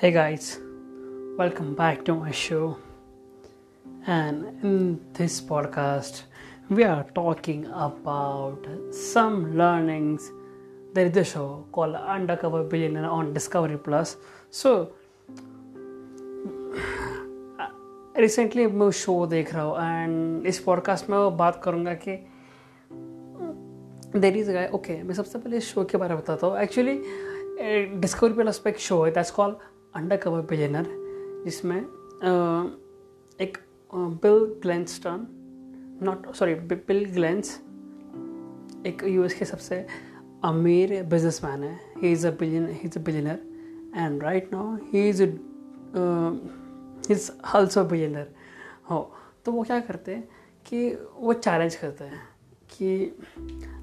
Hey guys, welcome back to my show. And in this podcast, we are talking about some learnings. There is a show called Undercover Billionaire on Discovery Plus. So, recently मैं show देख रहा हूँ and इस podcast में बात करूँगा कि there is guy okay मैं सबसे पहले इस शो के बारे में बताता हूँ एक्चुअली डिस्कवरी प्लस पे एक शो है that's called undercover billionaire जिसमें एक Bill Glenston not sorry Bill Glens एक यूएस के सबसे अमीर बिजनेसमैन है। He is a billion he is a billionaire and right now he is is also billionaire हो तो वो क्या करते हैं कि वो चैलेंज करते हैं कि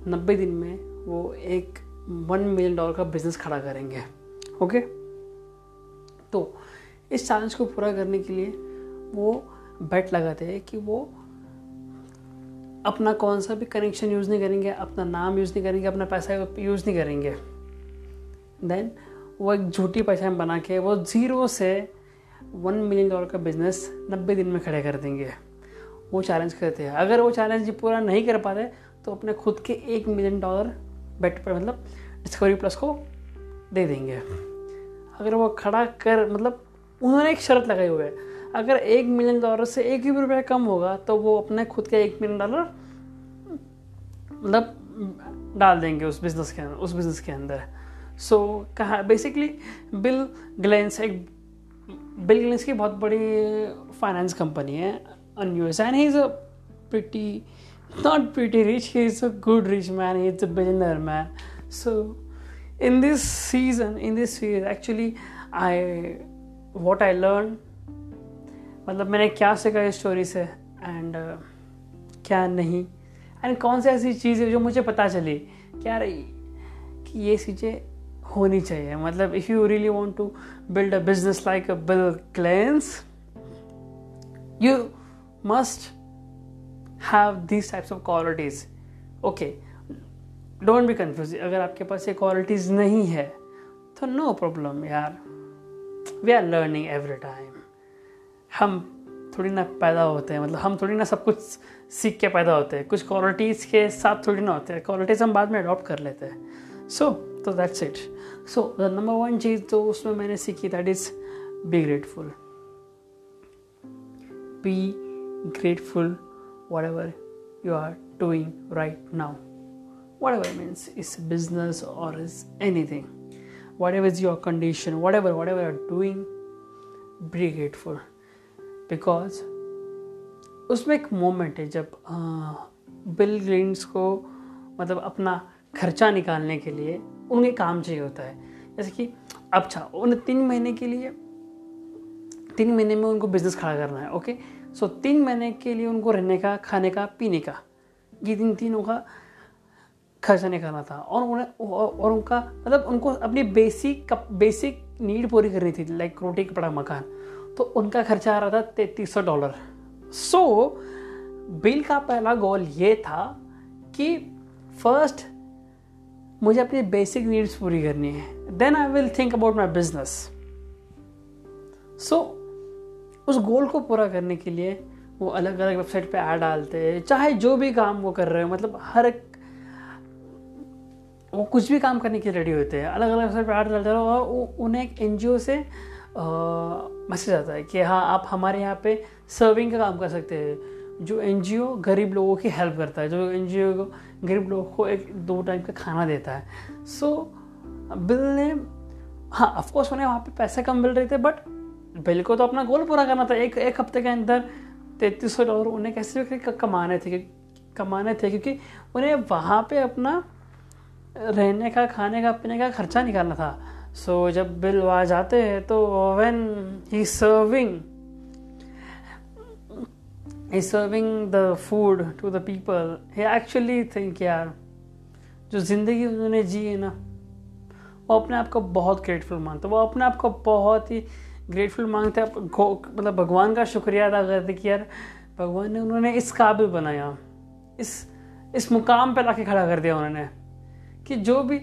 नब्बे दिन में वो एक वन मिलियन डॉलर का बिज़नेस खड़ा करेंगे। Okay okay? तो इस चैलेंज को पूरा करने के लिए वो बैट लगाते हैं कि वो अपना कौन सा भी कनेक्शन यूज़ नहीं करेंगे, अपना नाम यूज़ नहीं करेंगे, अपना पैसा यूज़ नहीं करेंगे। देन वो एक झूठी पहचान बना के वो ज़ीरो से वन मिलियन डॉलर का बिज़नेस नब्बे दिन में खड़े कर देंगे। वो चैलेंज करते हैं। अगर वो चैलेंज पूरा नहीं कर पाते तो अपने खुद के एक मिलियन डॉलर बेट पर मतलब डिस्कवरी प्लस को दे देंगे। अगर वो खड़ा कर मतलब उन्होंने एक शर्त लगाई हुई है। अगर एक मिलियन डॉलर से एक ही रुपया कम होगा तो वो अपने खुद के एक मिलियन डॉलर मतलब डाल देंगे उस बिज़नेस के अंदर उस बिज़नेस के अंदर। सो so, कहा बेसिकली बिल ग्लेंस एक बिल ग्लेंस की बहुत बड़ी फाइनेंस कंपनी है in U S and he is a pretty not pretty rich he is a good rich man he is a billionaire man so in this season in this series actually i what i learned मतलब मैंने क्या सीखा इस story से and uh, क्या नहीं। And कौन सी ऐसी चीज़ है जो मुझे पता चली क्या रही कि ये चीज़ें होनी चाहिए। मतलब if you really want to build a business like a Bill cleanse you must have these types of qualities okay don't be confuse अगर आपके पास ये क्वालिटीज़ नहीं है तो नो प्रॉब्लम यार। We are learning every time हम थोड़ी ना पैदा होते हैं मतलब हम थोड़ी ना सब कुछ सीख के पैदा होते हैं। कुछ क्वालिटीज़ के साथ थोड़ी ना होते हैं। क्वालिटीज़ हम बाद में अडॉप्ट कर लेते हैं। सो तो that's it so the number one चीज़ तो उसमें मैंने सीखी that is be grateful be grateful whatever you are doing right now whatever it means is business or is anything. Whatever is your condition, whatever whatever you're doing be grateful because, उसमें एक moment है जब bill Green's को मतलब अपना खर्चा निकालने के लिए उनके काम चाहिए होता है। जैसे कि अच्छा उन्हें तीन महीने के लिए, तीन महीने में उनको बिज़नेस खड़ा करना है ओके सो तीन महीने के लिए उनको रहने का, खाने का, पीने का, ये तीन तीनों का खर्चा निकालना था और उन्हें और उनका मतलब उनको अपनी बेसिक बेसिक नीड पूरी करनी थी लाइक रोटी, कपड़ा, मकान। तो उनका खर्चा आ रहा था तैतीस सौ डॉलर सो बिल का पहला गोल ये था कि फ़र्स्ट मुझे अपनी बेसिक नीड्स पूरी करनी है। Then I will think about my business so उस गोल को पूरा करने के लिए वो अलग अलग वेबसाइट पे ऐड डालते हैं। चाहे जो भी काम वो कर रहे हो मतलब हर वो कुछ भी काम करने के लिए रेडी होते हैं। अलग अलग वेबसाइट पर आर्ट डालते हैं और उन्हें एक एनजीओ से मैसेज आता है कि हाँ आप हमारे यहाँ पे सर्विंग का काम कर सकते हैं। जो एनजीओ गरीब लोगों की हेल्प करता है जो एनजीओ को गरीब लोगों को एक दो टाइम का खाना देता है। सो so, बिल ने हाँ ऑफकोर्स उन्हें वहाँ पे पैसे कम मिल रहे थे बट बिल को तो अपना गोल पूरा करना था। एक एक हफ़्ते के अंदर तैतीस सौ डॉलर उन्हें कैसे कमाने थे कमाने थे? क्योंकि उन्हें वहाँ पे अपना रहने का खाने का पीने का खर्चा निकालना था। सो so, जब बिल वहाँ जाते हैं तो when he serving he serving the food to the people he actually think यार जो ज़िंदगी उन्होंने जी है ना वो अपने आप को बहुत ग्रेटफुल मानते वो अपने आप को बहुत ही ग्रेटफुल मांगते मतलब भगवान का शुक्रिया अदा करते कि यार भगवान ने उन्होंने इस काबिल बनाया इस इस मुकाम पे लाके खड़ा कर दिया उन्होंने। कि जो भी,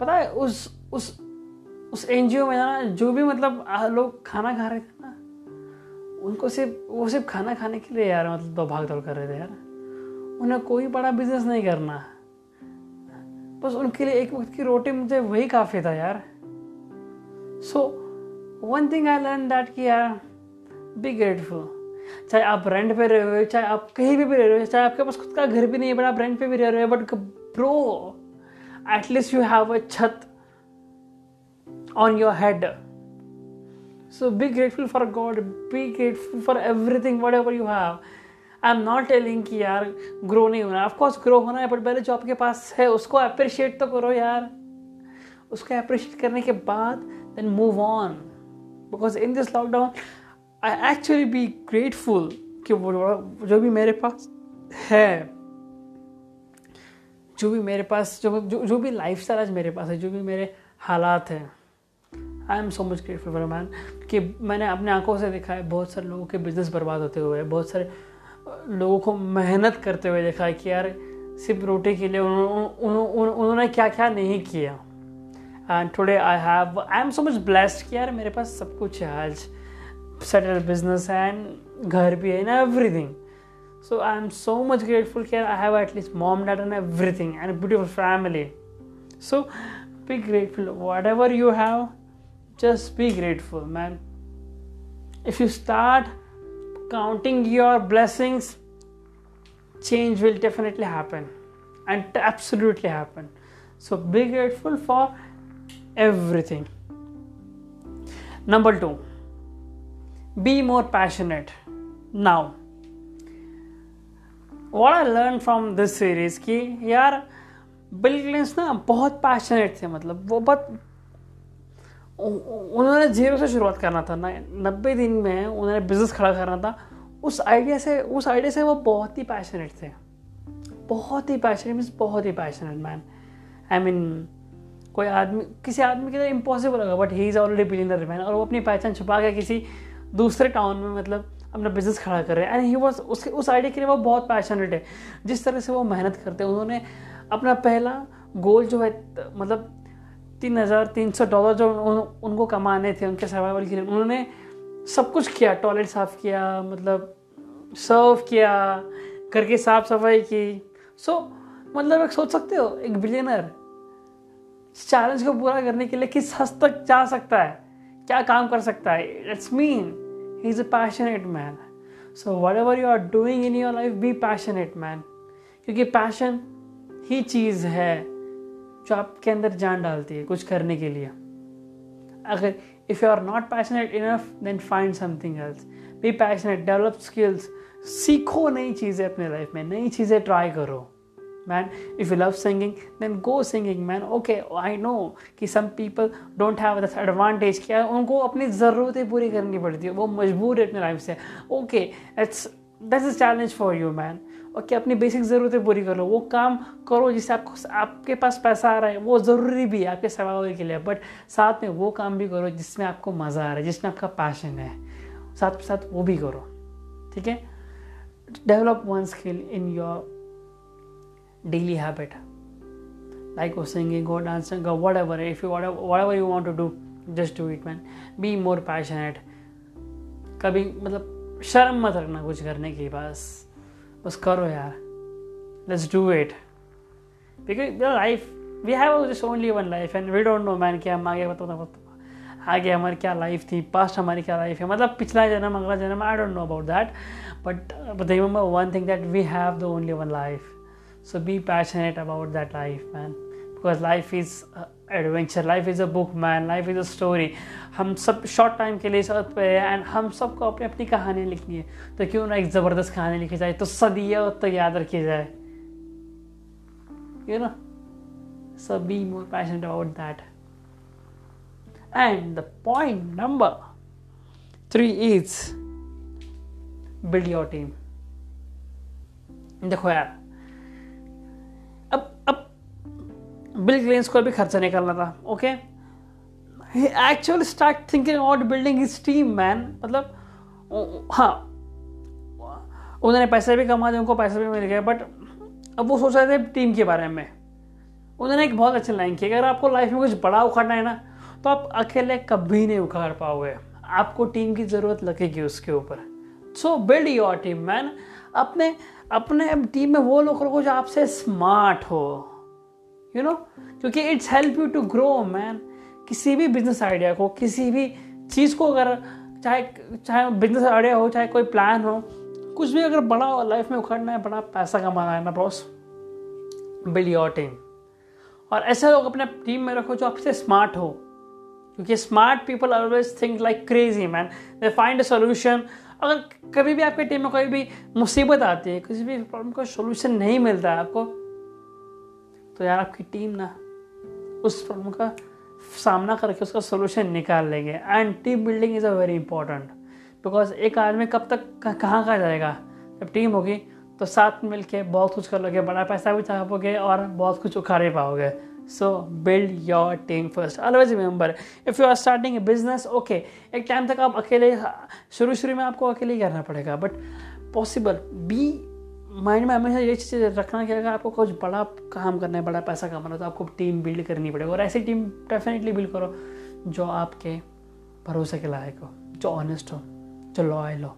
पता है, उस उस उस एनजीओ में ना, जो भी मतलब लोग खाना खा रहे थे ना, उनको सिर्फ़, वो सिर्फ़ खाना खाने के लिए यार मतलब दो भाग दौड़ कर रहे थे यार। उन्हें कोई बड़ा बिज़नेस नहीं करना। बस उनके लिए एक वक्त की रोटी मुझे वही काफ़ी था यार। So one thing I learn that कि यार बी ग्रेटफुल चाहे आप रेंट पे रह रहे हो, चाहे आप कहीं भी भी रह रहे हो, चाहे आपके पास खुद का घर भी नहीं है बट आप रेंट पे भी रह रहे हो but bro at least you have a छत on your head so be grateful for god. Be grateful for everything, whatever you have. I am not telling कि यार ग्रो नहीं होना। ऑफ़ कोर्स ग्रो होना है बट पहले जो आपके पास है, उसको अप्रिशिएट तो करो यार। उसको अप्रिशिएट करने के बाद then move on because in this lockdown I actually be grateful कि जो भी मेरे पास है। जो भी मेरे पास जो जो, जो भी लाइफ स्टाइल आज मेरे पास है जो भी मेरे हालात हैं I am so much grateful for man कि मैंने अपने आँखों से देखा है बहुत सारे लोगों के बिज़नेस बर्बाद होते हुए बहुत सारे लोगों को मेहनत करते हुए देखा है कि यार सिर्फ़ रोटी के लिए उन्होंने क्या क्या नहीं किया। And today I have I am so much blessed कि यार मेरे पास सब कुछ है आज। सेटल बिज़नेस है एंड घर भी है ना everything so i'm so much grateful here i have at least mom dad and everything and a beautiful family. So be grateful. Whatever you have just be grateful man. If you start counting your blessings change will definitely happen and absolutely happen. So be grateful for everything. Number 2 be more passionate now. What I learned from this series कि यार bill क्लिंस ना बहुत passionate थे मतलब वो बहुत उन्होंने zero से शुरुआत करना था ना, नब्बे दिन में उन्होंने बिज़नेस खड़ा करना था। उस आइडिया से, उस आइडिया से वो बहुत ही पैशनेट थे। बहुत ही पैशनेट मीन्स बहुत ही पैशनेट मैन आई मीन कोई आदमी, किसी आदमी के लिए इम्पॉसिबल होगा but he is already billionaire man और वो अपनी पहचान छुपा के किसी दूसरे टाउन में मतलब अपना बिज़नेस खड़ा कर रहे हैं। एंड ही वॉज़ उसके उस आइडिया के लिए वो बहुत पैशनेट है। जिस तरह से वो मेहनत करते हैं उन्होंने अपना पहला गोल जो है मतलब तीन हज़ार तीन सौ डॉलर जो उन, उनको कमाने थे उनके सर्वाइवल के लिए उन्होंने सब कुछ किया। टॉयलेट साफ़ किया मतलब सर्व किया घर की साफ़ सफ़ाई की। सो so, मतलब एक सोच सकते हो एक बिलियनर चैलेंज को पूरा करने के लिए किस हद तक जा सकता है? क्या काम कर सकता है? It's mean a passionate man so whatever you are doing in your life be passionate man क्योंकि पैशन ही चीज़ है जो आपके अंदर जान डालती है कुछ करने के लिए। अगर if you are not passionate enough then find something else be passionate develop skills सीखो नई चीज़ें अपने लाइफ में, नई चीज़ें ट्राई करो। Man if you love singing then go singing man okay I know कि some people don't have this advantage क्या उनको अपनी ज़रूरतें पूरी करनी पड़ती है, वो मजबूर है अपनी लाइफ से। Okay it's that's a challenge for you man और कि अपनी बेसिक ज़रूरतें पूरी कर वो काम करो जिससे आपको, आपके पास पैसा आ रहा है, वो ज़रूरी भी है आपके सर्वाइवल के लिए बट साथ में वो काम भी करो जिसमें आपको मज़ा आ रहा है, जिसमें आपका पैशन है। साथ साथ वो भी करो, ठीक है? Develop one skill in your daily habit like वो singing or dancing or whatever if you whatever, whatever you want to do just do it man. Be more passionate. कभी मतलब शर्म मत रखना कुछ करने के पास बस करो यार. Let's do it because life we have this only one life and we don't know man कि हम आगे बताओ आगे हमारी क्या लाइफ थी पास्ट हमारी क्या लाइफ है? मतलब पिछला जन्म अगला जन्म I don't know about that but remember one thing that we have the only one life so be passionate about that life man because life is adventure life is a book man life is a story हम सब short time के लिए इस अर्थ पे है and हम सबको अपनी अपनी कहानी लिखनी है। तो क्यों ना एक ज़बरदस्त कहानी लिखी जाए? तो सदियों तक याद रखी जाए। You know so, be more passionate about that. And the point number three is build your team. देखो यार बिल ग्लेंस को भी खर्चा निकालना था okay? Actually start thinking about building his team man मतलब हाँ। उन्होंने पैसे भी कमा दिए उनको पैसे भी मिल गए बट अब वो सोच रहे थे टीम के बारे में। उन्होंने एक बहुत अच्छी लाइन की, अगर आपको लाइफ में कुछ बड़ा उखाड़ना है ना तो आप अकेले कभी नहीं उखाड़ पाओगे। आपको टीम की ज़रूरत लगेगी उसके ऊपर। So build your team man अपने अपने टीम में वो लोग जो आपसे स्मार्ट हो। यू नो क्योंकि it's help you to grow man किसी भी बिज़नेस आइडिया को, किसी भी चीज़ को अगर चाहे चाहे बिज़नेस आइडिया हो, चाहे कोई प्लान हो, कुछ भी अगर बड़ा लाइफ में उखड़ना है, बड़ा पैसा कमाना है ना बॉस बिल्ड योर टीम और ऐसे लोग अपने टीम में रखो जो आपसे स्मार्ट हो. क्योंकि smart people always think like crazy man they find a solution अगर कभी भी आपके टीम में कोई भी मुसीबत आती है, किसी भी प्रॉब्लम का सोल्यूशन नहीं मिलता है आपको तो यार आपकी टीम ना उस प्रॉब्लम का सामना करके उसका सोल्यूशन निकाल लेंगे। And team building is a very important because एक आदमी कब तक कहाँ कहाँ जाएगा? जब टीम होगी तो साथ मिल के बहुत कुछ कर लोगे, बड़ा पैसा भी छापोगे और बहुत कुछ उखाड़ पाओगे। So build your team first always remember if you are starting a business okay एक टाइम तक आप अकेले शुरू शुरू में आपको अकेले ही करना पड़ेगा बट पॉसिबल बी माइंड में हमेशा ये चीज़ रखना कि अगर आपको कुछ बड़ा काम करना है, बड़ा पैसा कमाना है तो आपको टीम बिल्ड करनी पड़ेगी। और ऐसी टीम डेफिनेटली बिल्ड करो जो आपके भरोसे के लायक हो, जो ऑनेस्ट हो, जो लॉयल हो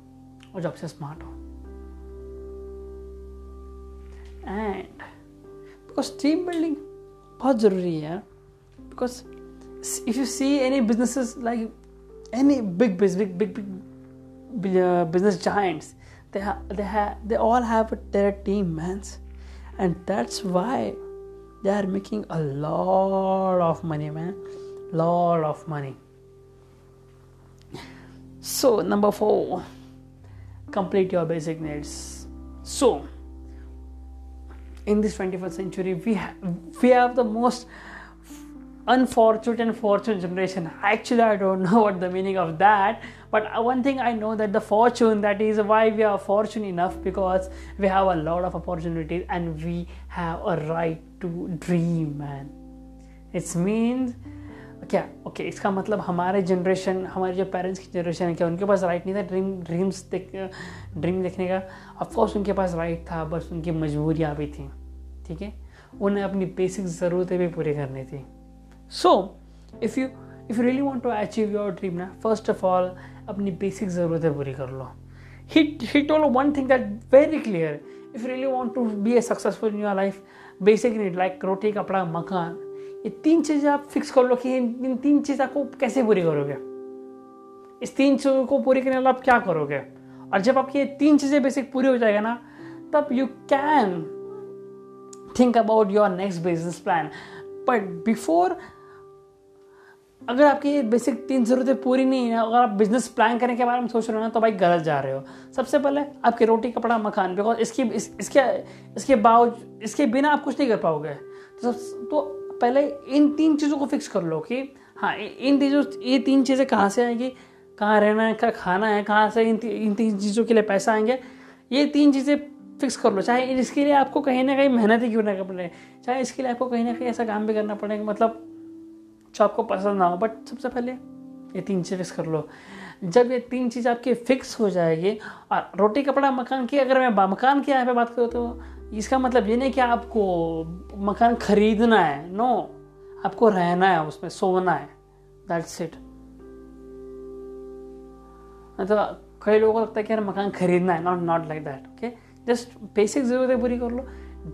और जो आपसे स्मार्ट हो। एंड बिकॉज़ टीम बिल्डिंग बहुत ज़रूरी है because if you see any businesses like any big big big big business giants they have they have they all have their team man. And that's why they are making a lot of money man. Lot of money. So number four. Complete your basic needs. So in this 21st century we have we have the most unfortunate and fortunate generation. Actually i don't know what the meaning of that but one thing i know that the fortune, that is why we are fortunate enough, because we have a lot of opportunities and we have a right to dream, man. It's means क्या okay इसका मतलब हमारे generation हमारे जो parents की generation है, क्या उनके पास राइट नहीं था ड्रीम ड्रीम्स देख ड्रीम देखने का? ऑफकोर्स उनके पास राइट था बस उनकी मजबूरियाँ भी थी, ठीक है? उन्हें अपनी बेसिक ज़रूरतें भी पूरी करनी थी। So if you if you really want to achieve your dream ना फ़र्स्ट ऑफ़ ऑल अपनी बेसिक ज़रूरतें पूरी कर लो। Hit all one thing that very clear if really want to be a successful in your life basic need like roti, kapda, makaan, ये तीन चीज़ें आप fix कर लो कि इन तीन चीज़ आपको कैसे पूरी करोगे? इस तीन चीज़ों को पूरी करने वाला आप क्या करोगे? और जब आपकी ये तीन चीज़ें बेसिक पूरी हो जाएगा ना, तब you can think about your next business plan but before अगर आपकी बेसिक तीन ज़रूरतें पूरी नहीं है अगर आप बिज़नेस प्लान करने के बारे में सोच रहे हो ना तो भाई गलत जा रहे हो। सबसे पहले आपकी रोटी कपड़ा मकान बिकॉज़ इसकी इस, इसके इसके बावजूद इसके बिना आप कुछ नहीं कर पाओगे। तो सब तो पहले इन तीन चीज़ों को फिक्स कर लो कि हाँ इन चीज़ों ये तीन चीज़ें कहाँ से आएँगी कहाँ रहना है क्या खाना है कहाँ से इन इन तीन चीज़ों के लिए पैसा आएँगे ये तीन चीज़ें फिक्स कर लो। चाहे इसके लिए आपको कहीं ना कहीं मेहनत ही क्यों ना पड़े चाहे इसके लिए आपको कहीं ना कहीं ऐसा काम भी करना पड़ेगा मतलब जो आपको पसंद ना हो बट सबसे पहले ये तीन चीज़ फिक्स कर लो। जब ये तीन चीज़ आपकी फिक्स हो जाएगी, और रोटी, कपड़ा, मकान की अगर मैं मकान की यहाँ पे बात करूँ तो इसका मतलब ये नहीं कि आपको मकान खरीदना है नो आपको रहना है, उसमें सोना है दैट्स इट मतलब कई लोगों को लगता है कि यार मकान खरीदना है not not like that okay just basic ज़रूरतें पूरी कर लो।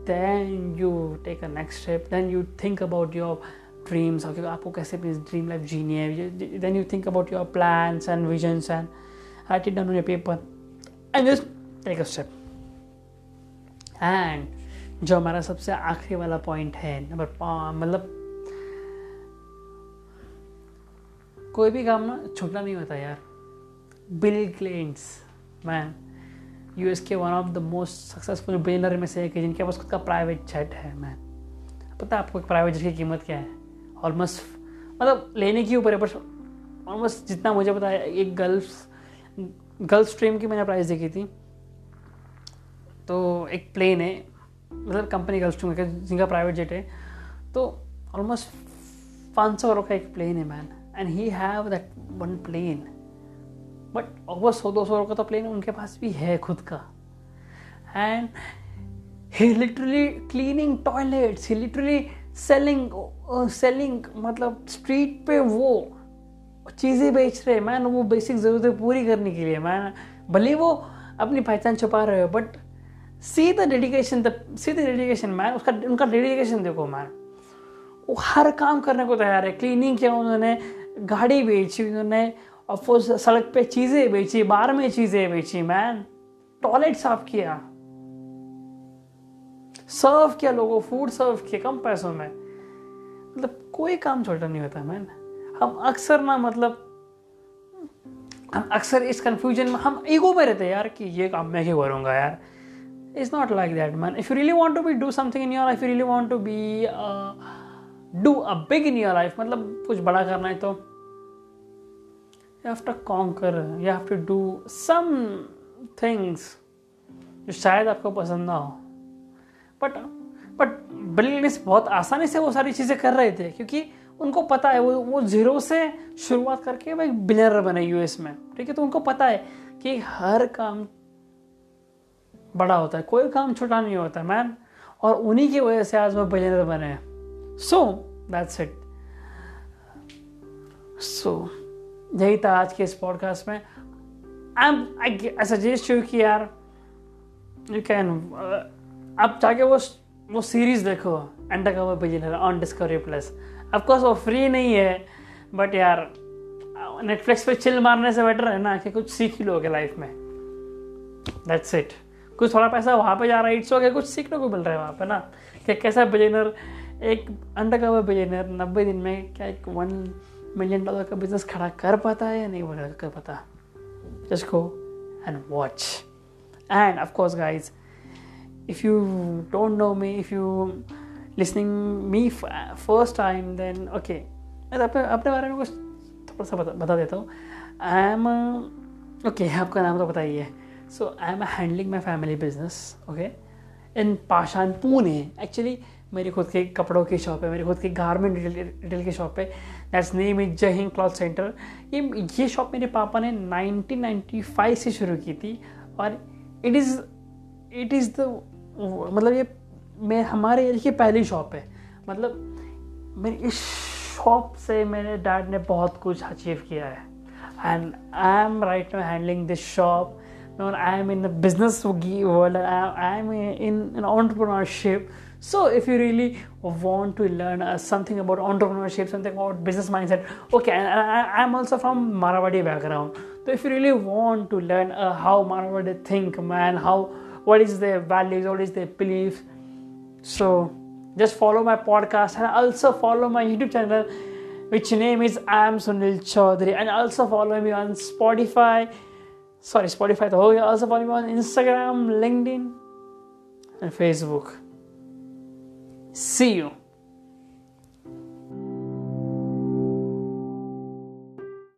Then you take a next step then you think about your dreams आपको कैसे अपनी ड्रीम लाइफ जीनी है। Then you think about your plans and visions and write it down on your paper and just take a step and जो हमारा सबसे आखिरी वाला पॉइंट है नंबर मतलब कोई भी काम ना छोटा नहीं होता यार। बिल क्लेंट्स मैन यू एस के one of the most successful billionaire में से एक है जिनके पास खुद का प्राइवेट जेट है मैन पता है आपको प्राइवेट जेट की कीमत क्या है? ऑलमोस्ट मतलब लेने के ऊपर है, पर ऑलमोस्ट जितना मुझे पता है, एक गर्ल्स गर्ल्स स्ट्रीम की मैंने प्राइस देखी थी। तो एक प्लेन है मतलब कंपनी गर्ल्स स्ट्रीम का जिनका प्राइवेट जेट है। तो ऑलमोस्ट पाँच सौ का एक प्लेन है man and he have that one plane but over सौ, दो सौ का तो प्लेन उनके पास भी है खुद का। And he literally cleaning toilets he literally selling selling मतलब स्ट्रीट पे वो चीज़ें बेच रहे हैं। मैन वो बेसिक ज़रूरतें पूरी करने के लिए मैन भले वो अपनी पहचान छुपा रहे हो but see the dedication the see the dedication man उसका, उनका डेडिकेशन देखो मैन वो हर काम करने को तैयार है। क्लीनिंग किया उन्होंने, गाड़ी बेची उन्होंने, और सड़क पे चीज़ें बेची, बार में चीज़ें बेची मैन टॉयलेट साफ़ किया। सर्व किया लोगों फ़ूड सर्व किया, कम पैसों में। मतलब कोई काम छोटा नहीं होता मैन हम अक्सर ना मतलब हम अक्सर इस कंफ्यूजन में, हम ईगो में रहते हैं, यार, कि ये काम मैं क्यों करूँगा, यार? It's not like that man if you really want to be do something in your life you really want to be do a big in your life मतलब कुछ बड़ा करना है तो you have to conquer you have to do some things जो शायद आपको पसंद ना हो। बट बट बिलियनिस बहुत आसानी से वो सारी चीज़ें कर रहे थे, क्योंकि उनको पता है, वो वो ज़ीरो से शुरुआत करके एक बिलियनर बने यूएस में, ठीक है? तो उनको पता है कि हर काम बड़ा होता है, कोई काम छोटा नहीं होता मैन और उन्हीं की वजह से आज वो बिलियनर बने हैं। सो दैट्स इट सो यही था आज के इस पॉडकास्ट में। I am I suggest you कि यार यू कैन आप जाके वो वो सीरीज़ देखो undercover billionaire on Discovery Plus of course वो फ्री नहीं है बट यार नेटफ्लिक्स पे चिल मारने से बेटर है ना कि कुछ सीख ही लोगे लाइफ में। दैट्स इट कुछ थोड़ा पैसा वहाँ पे जा रहा है इट्स ओके कुछ सीखने को मिल रहा है वहाँ पे ना? कि कैसा बिलियनर एक अंडर कवर बिलियनर नब्बे दिन में क्या एक वन मिलियन डॉलर का बिज़नेस खड़ा कर पाता है या नहीं कर पाता? Just go and watch and of course guys if you don't know me if you listening me first time then okay मैं अपने अपने बारे में कुछ थोड़ा सा बता, बता देता हूँ आई एम ओके आपका नाम तो बताइए. So I am handling my family business okay in Pashan Pune actually मेरी खुद के कपड़ों की शॉप है मेरी खुद की गारमेंट रिटेल की शॉप है. That's name is Jai Hind cloth centre ये ये शॉप मेरे पापा ने 1995 से शुरू की थी. और it is it is the मतलब ये मैं, हमारे ये पहली शॉप है। मतलब मेरी इस शॉप से मेरे डैड ने बहुत कुछ अचीव किया है। And I am right now handling this shop और I am in the business world I am in in entrepreneurship so if you really want to learn something about entrepreneurship something about business mindset okay I am also from Marwari background तो if you really want to learn how Marwari think man how what is their values, what is their beliefs, so just follow my podcast and also follow my YouTube channel, which name is I am Sunil Chaudhary, and also follow me on Spotify. Sorry, Spotify. Oh, also follow me on Instagram, LinkedIn, and Facebook. See you.